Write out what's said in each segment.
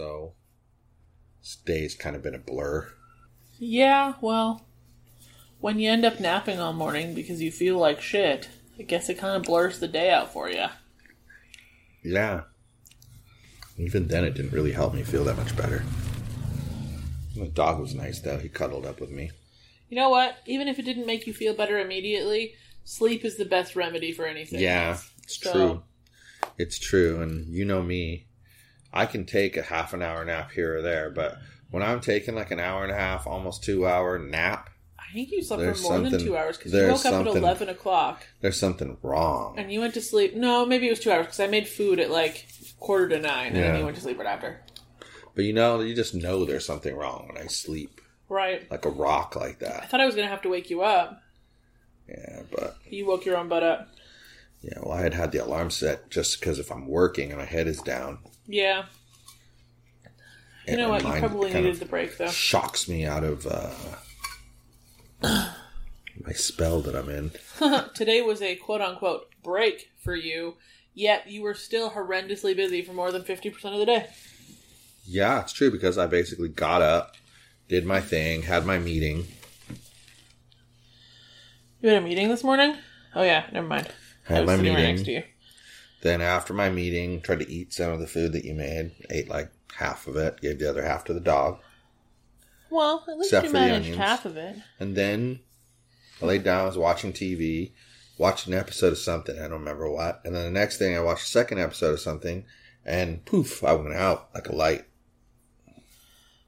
So, this day's kind of been a blur. Yeah, well, when you end up napping all morning because you feel like shit, I guess it kind of blurs the day out for you. Yeah. Even then, it didn't really help me feel that much better. The dog was nice, though. He cuddled up with me. You know what? Even if it didn't make you feel better immediately, sleep is the best remedy for anything. Yeah, it's So- true. It's true. And you know me, I can take a half an hour nap here or there, but when I'm taking like an hour and a half, almost two hour nap, I think you slept for more than two hours because you woke up at 11 o'clock there's something wrong. and you went to sleep. No, maybe it was two hours because I made food at like quarter to nine and then you went to sleep right after. But you know, you just know there's something wrong when I sleep Right. like a rock like that. I thought I was going to have to wake you up. Yeah, but You woke your own butt up. Yeah, well, I had had the alarm set just because if I'm working and my head is down, Yeah. You know what? You probably kind needed of the break though. shocks me out of uh, my spell that I'm in. Today was a quote unquote break for you, yet you were still horrendously busy for more than 50% of the day. Yeah, it's true because I basically got up, did my thing, had my meeting, You had a meeting this morning? Oh, yeah, never mind. I had my right meeting. next to you. Then after my meeting, tried to eat some of the food that you made. Ate like half of it, gave the other half to the dog. Well, at least Except you managed half of it. And then I laid down, I was watching TV, watched an episode of something, I don't remember what. And then the next thing I watched a second episode of something, and poof, I went out like a light.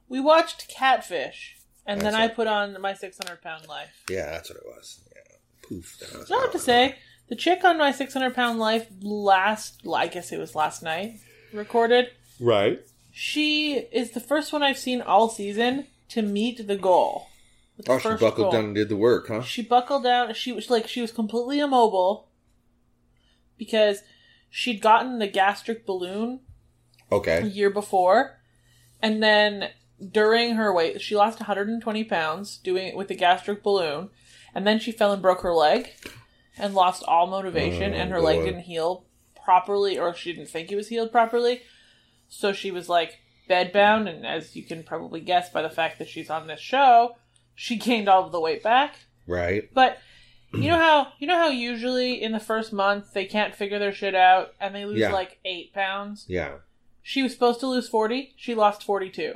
We watched Catfish, and then That's I put on my 600 pound life. Yeah, that's what it was. Yeah. Poof. then I was have to say, the chick on my 600 pound life last, I guess it was last night, recorded. Right. She is the first one I've seen all season to meet the goal. The Oh, she buckled goal. down and did the work, huh? She buckled down. She was like she was completely immobile because she'd gotten the gastric balloon Okay. a year before, and then during her weight, she lost 120 pounds doing it with the gastric balloon, and then she fell and broke her leg and lost all motivation, Oh, and her leg didn't heal properly, or she didn't think it was healed properly. So she was like bedbound, and as you can probably guess by the fact that she's on this show, she gained all of the weight back. Right. But you know how you know how usually in the first month they can't figure their shit out and they lose Yeah. like eight pounds. Yeah. She was supposed to lose forty. She lost forty-two.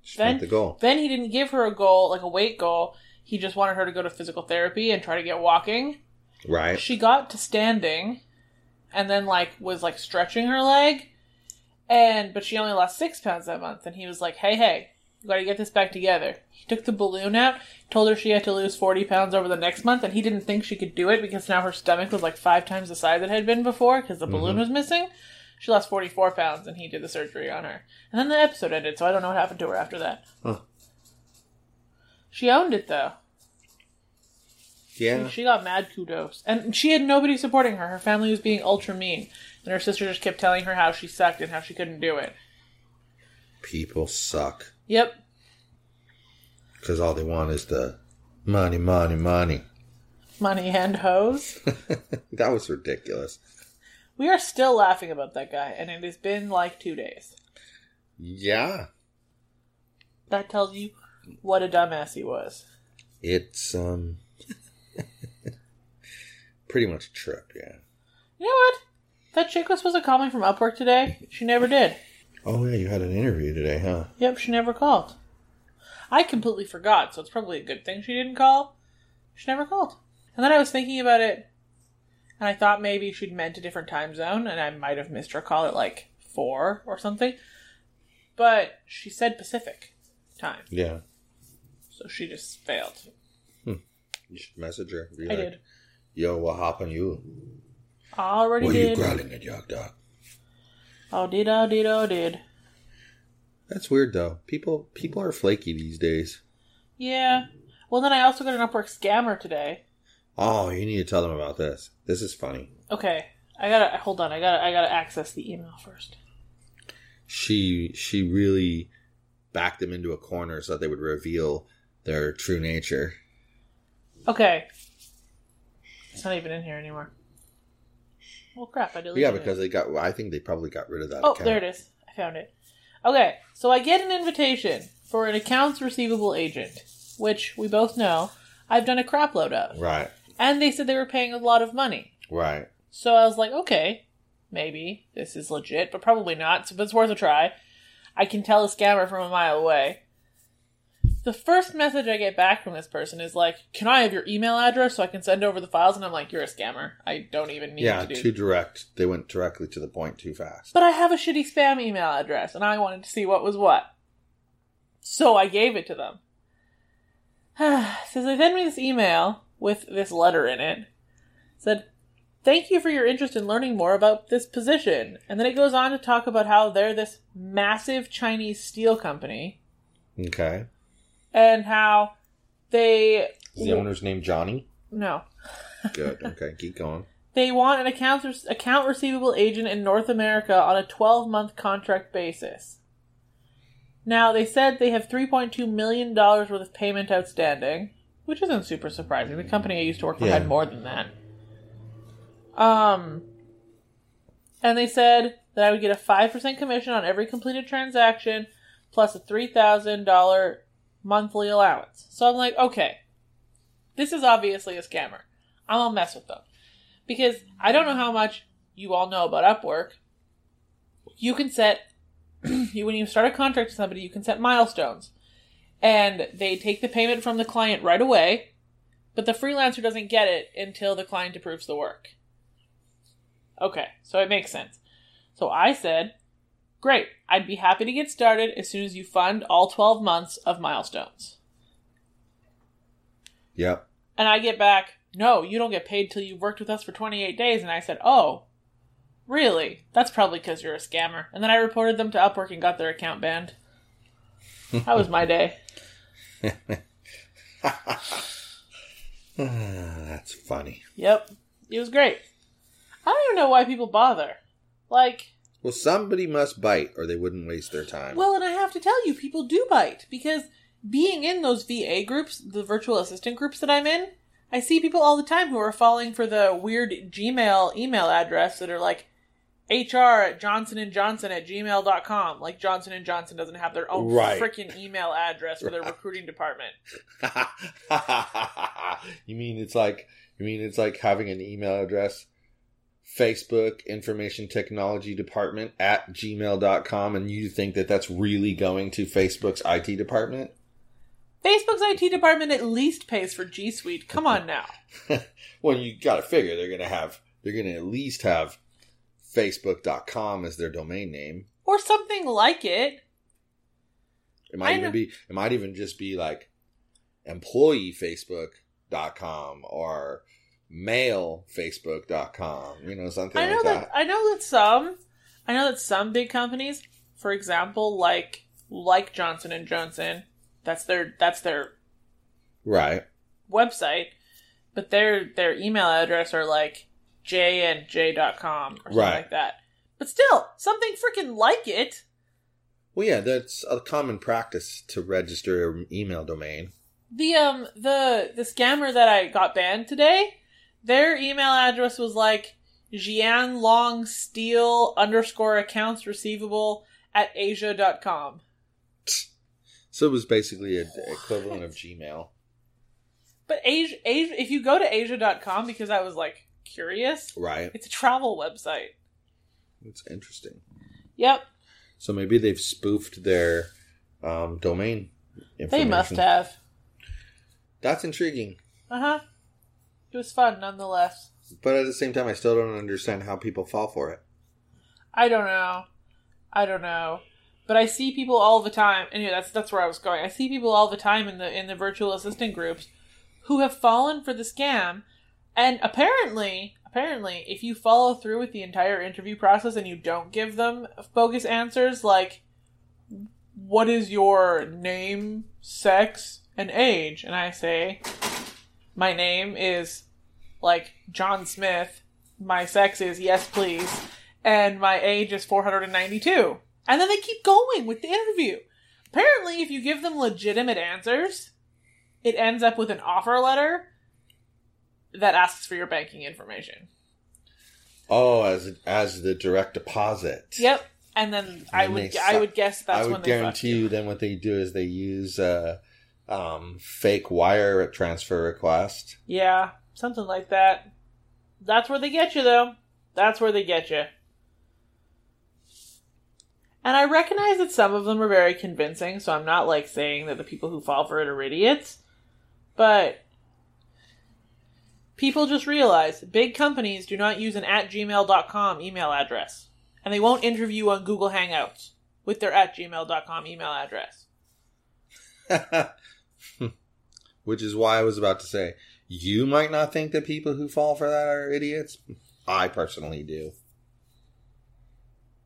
She Then the goal. then he didn't give her a goal like a weight goal. He just wanted her to go to physical therapy and try to get walking. Right. She got to standing, and then like was like stretching her leg, and but she only lost six pounds that month. And he was like, "Hey, hey, we got to get this back together." He took the balloon out, told her she had to lose forty pounds over the next month, and he didn't think she could do it because now her stomach was like five times the size it had been before because the balloon mm-hmm. was missing. She lost forty four pounds, and he did the surgery on her. And then the episode ended, so I don't know what happened to her after that. Huh. She owned it though. Yeah. She got mad kudos. And she had nobody supporting her. Her family was being ultra mean. And her sister just kept telling her how she sucked and how she couldn't do it. People suck Yep. because all they want is the money, money, money. Money and hose. that was ridiculous. we are still laughing about that guy, and it has been like two days. Yeah. That tells you what a dumbass he was. It's um pretty much a trip, yeah. You know what? That chick was supposed to call me from Upwork today. She never did. Oh yeah, you had an interview today, huh? Yep, she never called. I completely forgot, so it's probably a good thing she didn't call. She never called. And then I was thinking about it, and I thought maybe she'd meant a different time zone, and I might have missed her call at like four or something. But she said Pacific time, Yeah. so she just failed. Hmm. You should message her. Be I like, did. Yo, what happened you? Already What are you growling at, Yog Dog? Oh, did, oh, did, oh, did. That's weird though. People people are flaky these days. Yeah. Well, then I also got an Upwork scammer today. Oh, you need to tell them about this. This is funny. Okay, I gotta hold on. I gotta I gotta access the email first. She she really backed them into a corner so that they would reveal their true nature. Okay, it's not even in here anymore. Well, crap! I deleted yeah, it. because they got. I think they probably got rid of that. Oh, account. there it is. I found it. Okay, so I get an invitation for an accounts receivable agent, which we both know I've done a crap load of. Right, And they said they were paying a lot of money. right. So I was like, okay, maybe this is legit, but probably not, so but it's worth a try. I can tell a scammer from a mile away. The first message I get back from this person is like, "Can I have your email address so I can send over the files?" And I'm like, "You're a scammer. I don't even need Yeah, to do." too direct. They went directly to the point too fast. But I have a shitty spam email address, and I wanted to see what was what. So I gave it to them. so they sent me this email with this letter in it. Said, Thank you for your interest in learning more about this position. And then it goes on to talk about how they're this massive Chinese steel company Okay. And how they. Is the owner's name Johnny? No. Good. Okay, keep going. They want an account, account receivable agent in North America on a 12 month contract basis. Now, they said they have $3.2 million worth of payment outstanding, which isn't super surprising. The company I used to work for Yeah. had more than that. Um, and they said that I would get a 5% commission on every completed transaction plus a $3,000 monthly allowance. So I'm like, okay, this is obviously a scammer. I'm gonna mess with them. Because I don't know how much you all know about Upwork. You can set, you when you start a contract with somebody, you can set milestones. And they take the payment from the client right away, but the freelancer doesn't get it until the client approves the work. Okay, so it makes sense. So I said, great, I'd be happy to get started as soon as you fund all 12 months of milestones. Yep. And I get back, no, you don't get paid till you've worked with us for 28 days. And I said, oh, really? That's probably because you're a scammer. And then I reported them to Upwork and got their account banned. That was my day. That's funny. Yep. It was great. I don't even know why people bother. Like, Well, somebody must bite, or they wouldn't waste their time. well, and I have to tell you, people do bite because being in those VA groups, the virtual assistant groups that I'm in, I see people all the time who are falling for the weird Gmail email address that are like HR at Johnson and Johnson at gmail.com. Like Johnson and Johnson doesn't have their own Right. freaking email address for their recruiting department. you mean it's like you mean it's like having an email address facebook information technology department at gmail.com and you think that that's really going to facebook's it department Facebook's IT department at least pays for G Suite. Come on now. well you gotta figure they're gonna have they're gonna at least have facebook.com as their domain name Or something like it. it might I even know- be it might even just be like employeefacebook.com or mailfacebook.com you know something I know like that. I know that some I know that some big companies, for example, like like Johnson and Johnson, that's their that's their Right. website, but their their email address are like j and j.com or something Right. like that. But still, something freaking like it. Well, yeah, that's a common practice to register an email domain. The um the the scammer that I got banned today, their email address was like Jian Long Steel underscore accounts receivable at asia.com. So it was basically an equivalent of Gmail. But Asia, Asia, if you go to asia.com, because I was like curious, Right. it's a travel website. It's interesting. Yep, So maybe they've spoofed their um, domain they must have. That's intriguing. Uh huh. It was fun nonetheless. But at the same time, I still don't understand how people fall for it. I don't know. I don't know. But I see people all the time. Anyway, that's that's where I was going. I see people all the time in the in the virtual assistant groups who have fallen for the scam, and apparently, apparently, if you follow through with the entire interview process and you don't give them bogus answers, like what is your name, sex, and age? And I say, my name is like John Smith. My sex is yes, please. And my age is 492. And then they keep going with the interview. Apparently, if you give them legitimate answers, it ends up with an offer letter that asks for your banking information. Oh, as as the direct deposit. Yep. And then I would they I would guess that's I when would guarantee you. you. Then what they do is they use uh, um, fake wire transfer request. Yeah, something like that. That's where they get you, though. That's where they get you. And I recognize that some of them are very convincing, so I'm not like saying that the people who fall for it are idiots. But people just realize big companies do not use an at gmail.com email address. And they won't interview on Google Hangouts with their at gmail.com email address. Which is why I was about to say, you might not think that people who fall for that are idiots. I personally do.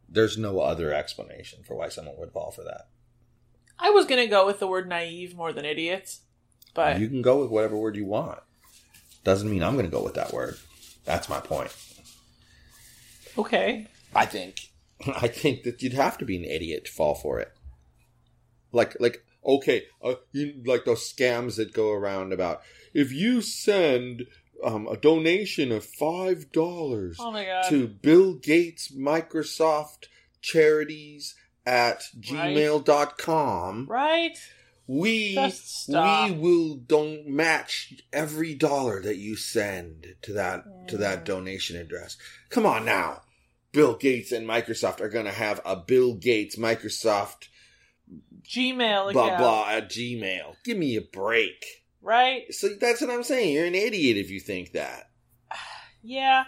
There's no other explanation for why someone would fall for that. I was gonna go with the word naive more than idiots. But You can go with whatever word you want. Doesn't mean I'm going to go with that word. That's my point. okay. I think. I think that you'd have to be an idiot to fall for it. Like, like, okay, uh, you like those scams that go around about if you send um, a donation of five dollars Oh to Bill Gates Microsoft charities at gmail.com, Right? we we will don't match every dollar that you send to that to that Mm. donation address. Come on now. Bill Gates and Microsoft are going to have a Bill Gates Microsoft Gmail blah account. blah at Gmail. Give me a break. Right? So that's what I'm saying. You're an idiot if you think that. Yeah.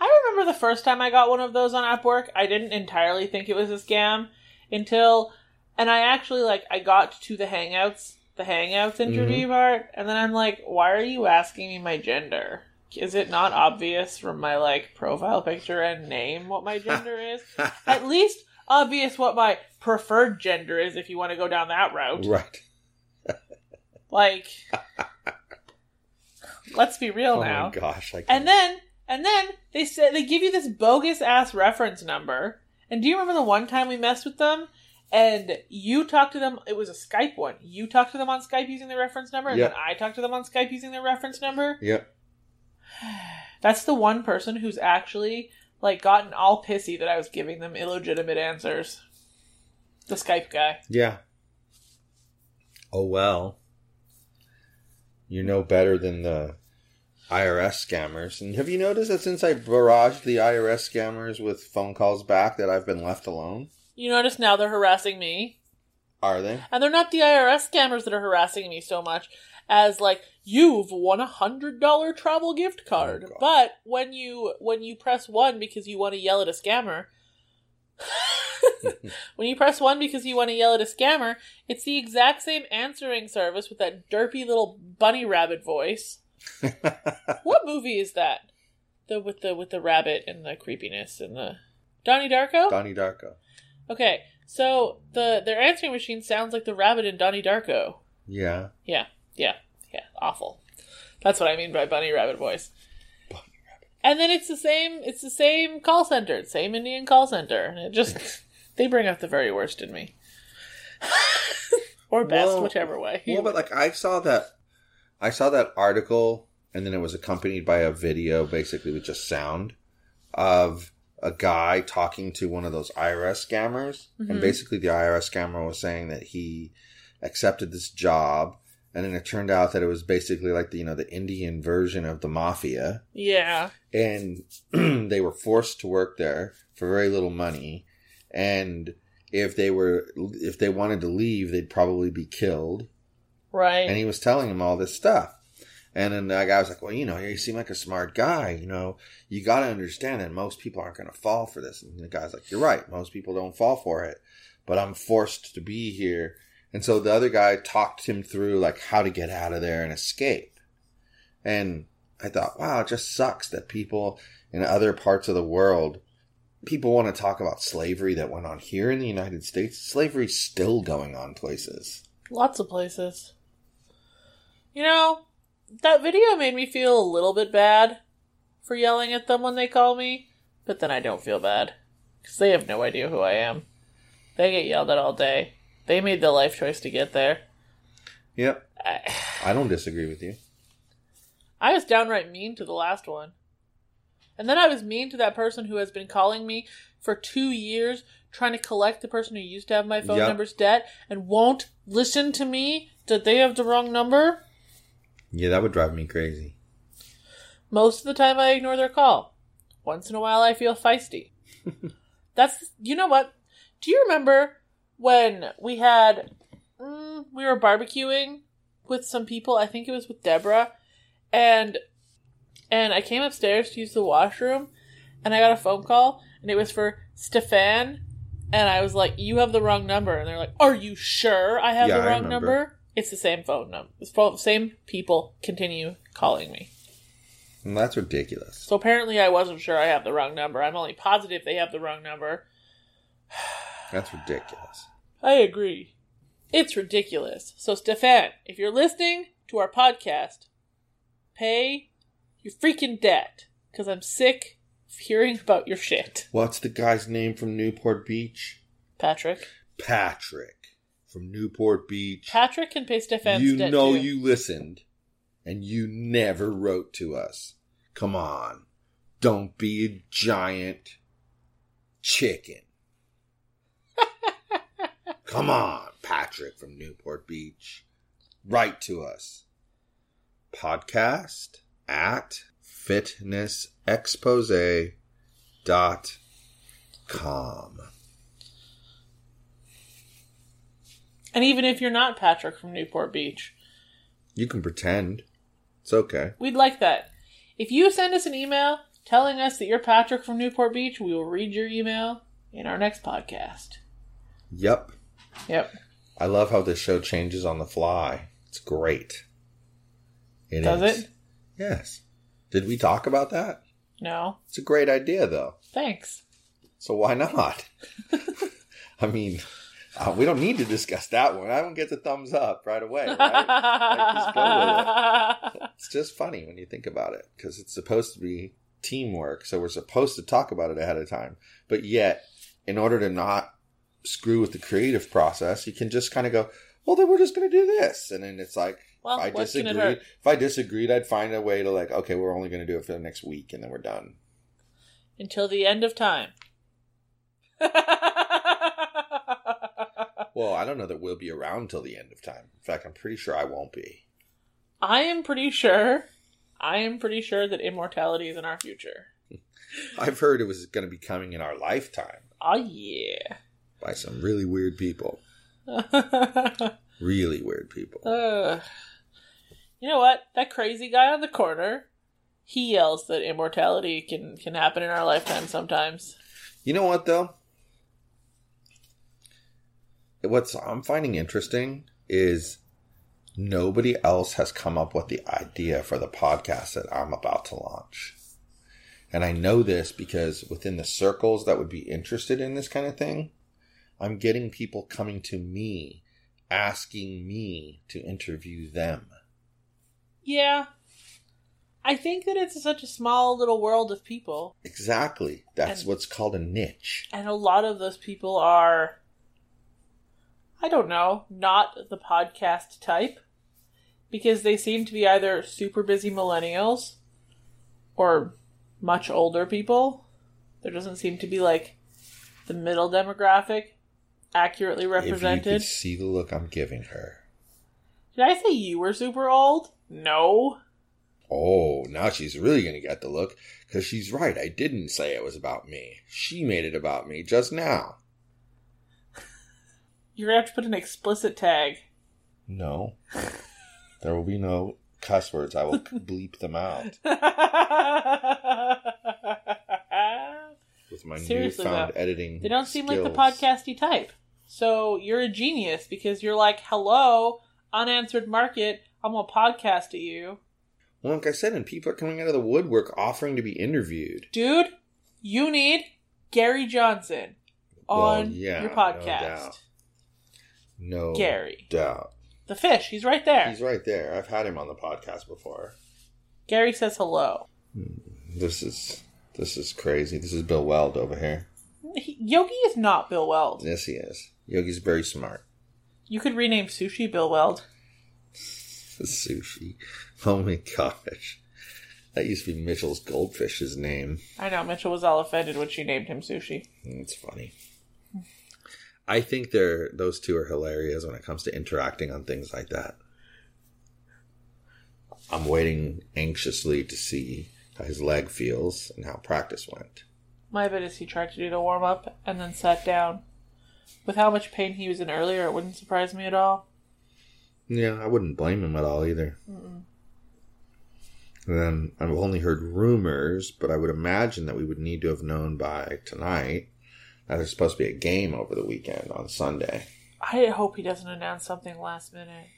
I remember the first time I got one of those on Upwork, I didn't entirely think it was a scam until and I actually like I got to the hangouts the hangouts mm-hmm. interview part and then I'm like, why are you asking me my gender? Is it not obvious from my like profile picture and name what my gender is? At least obvious what my preferred gender is if you want to go down that route. right. Like, let's be real Oh now. gosh. I And then, and then they said they give you this bogus ass reference number. And do you remember the one time we messed with them? And you talked to them. It was a Skype one. You talked to them on Skype using the reference number, and Yeah. then I talked to them on Skype using the reference number. Yep. That's the one person who's actually like gotten all pissy that I was giving them illegitimate answers. The Skype guy. Yeah. Oh well. You know better than the IRS scammers. And have you noticed that since I barraged the IRS scammers with phone calls back that I've been left alone? You notice now they're harassing me. Are they? And they're not the IRS scammers that are harassing me so much as like you've won a hundred dollar travel gift oh, card. Oh, but when you when you press one because you want to yell at a scammer when you press one because you want to yell at a scammer, it's the exact same answering service with that derpy little bunny rabbit voice. what movie is that? The with the with the rabbit and the creepiness and the Donnie Darko? Donnie Darko. Okay, so the their answering machine sounds like the rabbit in Donnie Darko. Yeah. Yeah, yeah, yeah, awful. That's what I mean by bunny rabbit voice. And then it's the same. It's the same call center, same Indian call center, and it just they bring out the very worst in me, or best, Well- whichever way. Well, but like I saw that, I saw that article, and then it was accompanied by a video, basically with just sound of a guy talking to one of those IRS scammers, and Mhm. basically the IRS scammer was saying that he accepted this job, and then it turned out that it was basically like the you know the Indian version of the mafia, yeah, and they were forced to work there for very little money, and if they were if they wanted to leave, they'd probably be killed right. and he was telling him all this stuff. And then the guy was like, "Well, you know, you seem like a smart guy. You know, you got to understand that most people aren't going to fall for this." And the guy's like, "You're right. Most people don't fall for it, but I'm forced to be here." And so the other guy talked him through like how to get out of there and escape. And I thought, wow, it just sucks that people in other parts of the world people want to talk about slavery that went on here in the United States. Slavery's still going on places. Lots of places. You know, that video made me feel a little bit bad for yelling at them when they call me, but then I don't feel bad. Because they have no idea who I am. They get yelled at all day. They made the life choice to get there. Yep. I, I don't disagree with you. I was downright mean to the last one. And then I was mean to that person who has been calling me for two years trying to collect the person who used to have my phone Yep. number's debt and won't listen to me that they have the wrong number. Yeah, that would drive me crazy. Most of the time I ignore their call. Once in a while I feel feisty. That's, you know what? Do you remember when we had, mm, we were barbecuing with some people, I think it was with Deborah, and, and I came upstairs to use the washroom, and I got a phone call, and it was for Stefan, and I was like, you have the wrong number, and they're like, are you sure I have Yeah, the wrong number? It's the same phone number. It's same people continue calling me. And that's ridiculous. So apparently I wasn't sure I have the wrong number. I'm only positive they have the wrong number. That's ridiculous. I agree. It's ridiculous. So Stefan, if you're listening to our podcast, pay your freaking debt. Because I'm sick of hearing about your shit. What's the guy's name from Newport Beach? Patrick. Patrick from Newport Beach. Patrick can pay Stefan's you debt know too. you listened and you never wrote to us. Come on. Don't be a giant chicken. Come on, Patrick from Newport Beach. Write to us. Podcast at fitnessexpose.com. And even if you're not Patrick from Newport Beach, You can pretend. It's okay. we'd like that. If you send us an email telling us that you're Patrick from Newport Beach, we will read your email in our next podcast. Yep. Yep. I love how this show changes on the fly. It's great. It Does is. it? Yes. Did we talk about that? No. It's a great idea, though. Thanks. So why not? I mean, uh, we don't need to discuss that one. I don't get the thumbs up right away, right? just go it's just funny when you think about it because it's supposed to be teamwork. So we're supposed to talk about it ahead of time. But yet, in order to not screw with the creative process, you can just kind of go, well, then we're just going to do this. And then it's like, well, if I what can it disagreed, if I disagreed, I'd find a way to like, okay, we're only going to do it for the next week, and then we're done. Until the end of time. Well, I don't know that we'll be around till the end of time. In fact, I'm pretty sure I won't be. I am pretty sure. I am pretty sure that immortality is in our future. I've heard it was going to be coming in our lifetime Oh yeah. By some really weird people. Really weird people. Ugh. you know what? That crazy guy on the corner, he yells that immortality can can happen in our lifetime sometimes. You know what though? What's I'm finding interesting is nobody else has come up with the idea for the podcast that I'm about to launch. And I know this because within the circles that would be interested in this kind of thing, I'm getting people coming to me asking me to interview them. Yeah. I think that it's such a small little world of people, Exactly. That's And- what's called a niche. and a lot of those people are I don't know, not the podcast type because they seem to be either super busy millennials or much older people. There doesn't seem to be like the middle demographic accurately represented. If you could see the look I'm giving her. Did I say you were super old? No. Oh, now she's really going to get the look because she's right. I didn't say it was about me. She made it about me just now. You're gonna have to put an explicit tag. No. There will be no cuss words. I will bleep them out with my Seriously, newfound though. editing. They don't seem like the podcasty type. So you're a genius because you're like, hello, unanswered market. I'm gonna podcast to you, Well, like I said, and people are coming out of the woodwork offering to be interviewed. dude. You need Gary Johnson Well, on yeah, your no podcast. doubt. No Gary. doubt. The fish, he's right there. He's right there. I've had him on the podcast before. Gary says hello. Hmm, this is this is crazy. This is Bill Weld over here. He, Yogi is not Bill Weld. Yes, he is. Yogi's very smart. You could rename sushi Bill Weld. Sushi. Oh my gosh. That used to be Mitchell's goldfish's name. I know Mitchell was all offended when she named him sushi. It's funny. I think they're those two are hilarious when it comes to interacting on things like that. I'm waiting anxiously to see how his leg feels and how practice went. My bet is he tried to do the warm up and then sat down. With how much pain he was in earlier, it wouldn't surprise me at all. Yeah, I wouldn't blame him at all either. And then I've only heard rumors, but I would imagine that we would need to have known by tonight that there's supposed to be a game over the weekend on Sunday. I hope he doesn't announce something last minute.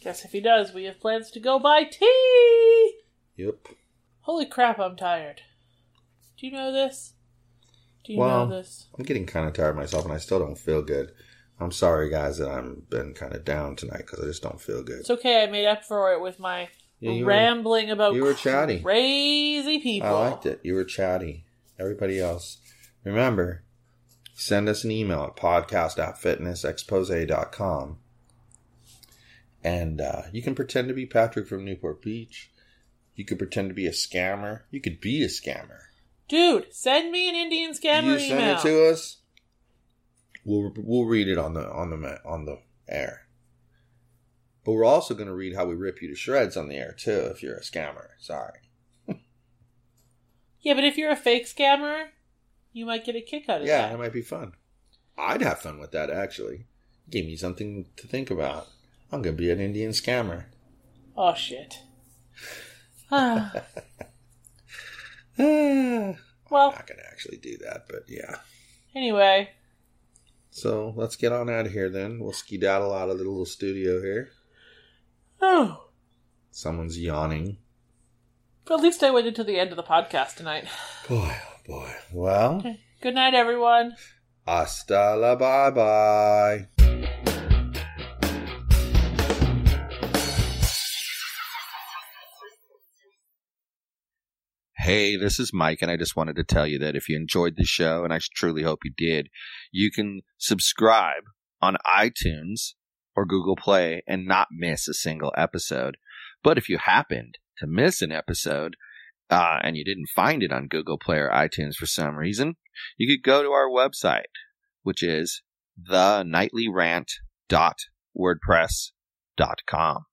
Guess if he does, we have plans to go buy tea! Yep. Holy crap, I'm tired. Do you know this? Do you Well, know this? I'm getting kind of tired myself, and I still don't feel good. I'm sorry, guys, that I've been kind of down tonight because I just don't feel good. It's okay, I made up for it with my Yeah, you were- rambling about you were chatty. crazy people. I liked it. You were chatty. Everybody else. Remember, send us an email at podcast at fitnessexpose.com. And uh, you can pretend to be Patrick from Newport Beach. You could pretend to be a scammer. You could be a scammer. Dude, send me an Indian scammer you send email. it to us. We'll we'll read it on the on the on the air. But we're also going to read how we rip you to shreds on the air too. If you're a scammer, sorry. Yeah, but if you're a fake scammer, you might get a kick out of that. Yeah, that. that might be fun. I'd have fun with that actually. Give me something to think about. I'm gonna be an Indian scammer. Oh shit. Ah. Ah, Ah, I'm well, not gonna actually do that, but yeah. anyway, So let's get on out of here then. We'll skedaddle out of the little studio here. oh, Someone's yawning. at least I waited till the end of the podcast tonight. Boy, oh boy. Well, Good night, everyone. hasta la bye bye. Hey, this is Mike, and I just wanted to tell you that if you enjoyed the show, and I truly hope you did, you can subscribe on iTunes or Google Play and not miss a single episode. But if you happened to miss an episode uh, and you didn't find it on Google Play or iTunes for some reason, you could go to our website, which is the nightlyrant.wordpress.com.